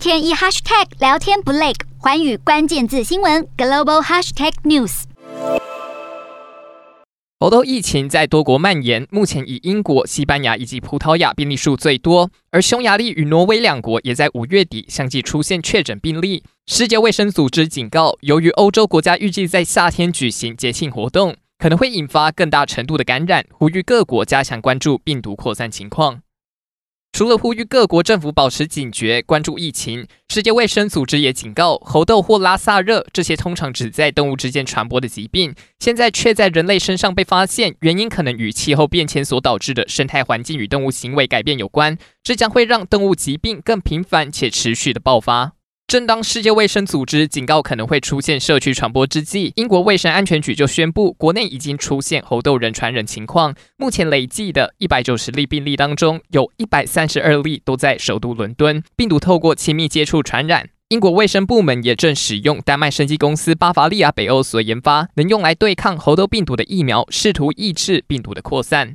天一 hashtag 聊天不累，环宇关键字新闻 global hashtag news。欧洲疫情在多国蔓延，目前以英国、西班牙以及葡萄牙病例数最多，而匈牙利与挪威两国也在五月底相继出现确诊病例。世界卫生组织警告，由于欧洲国家预计在夏天举行节庆活动，可能会引发更大程度的感染，呼吁各国加强关注病毒扩散情况。除了呼吁各国政府保持警觉、关注疫情，世界卫生组织也警告，猴痘或拉萨热这些通常只在动物之间传播的疾病，现在却在人类身上被发现，原因可能与气候变迁所导致的生态环境与动物行为改变有关，这将会让动物疾病更频繁且持续的爆发。正当世界卫生组织警告可能会出现社区传播之际，英国卫生安全局就宣布，国内已经出现猴痘人传人情况。目前累计的一百九十例病例当中，有一百三十二例都在首都伦敦，病毒透过亲密接触传染。英国卫生部门也正使用丹麦生技公司巴伐利亚北欧所研发，能用来对抗猴痘病毒的疫苗，试图抑制病毒的扩散。